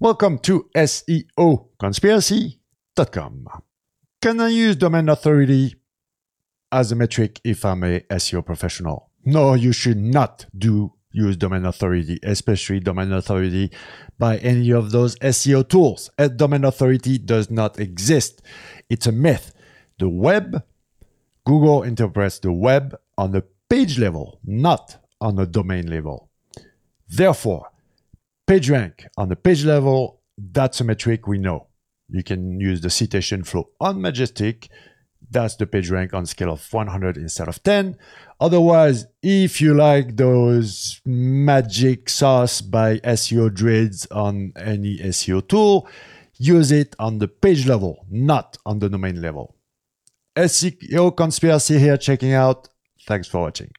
Welcome to SEOconspiracy.com. Can I use domain authority as a metric if I'm a SEO professional? No, you should not do use domain authority, especially domain authority by any of those SEO tools. A domain authority does not exist. It's a myth. The web, Google interprets the web on the page level, not on the domain level. Therefore, PageRank on the page level, that's a metric we know. You can use the citation flow on Majestic. That's the PageRank on scale of 100 instead of 10. Otherwise, if you like those magic sauce by SEO Druids on any SEO tool, use it on the page level, not on the domain level. SEO Conspiracy here checking out. Thanks for watching.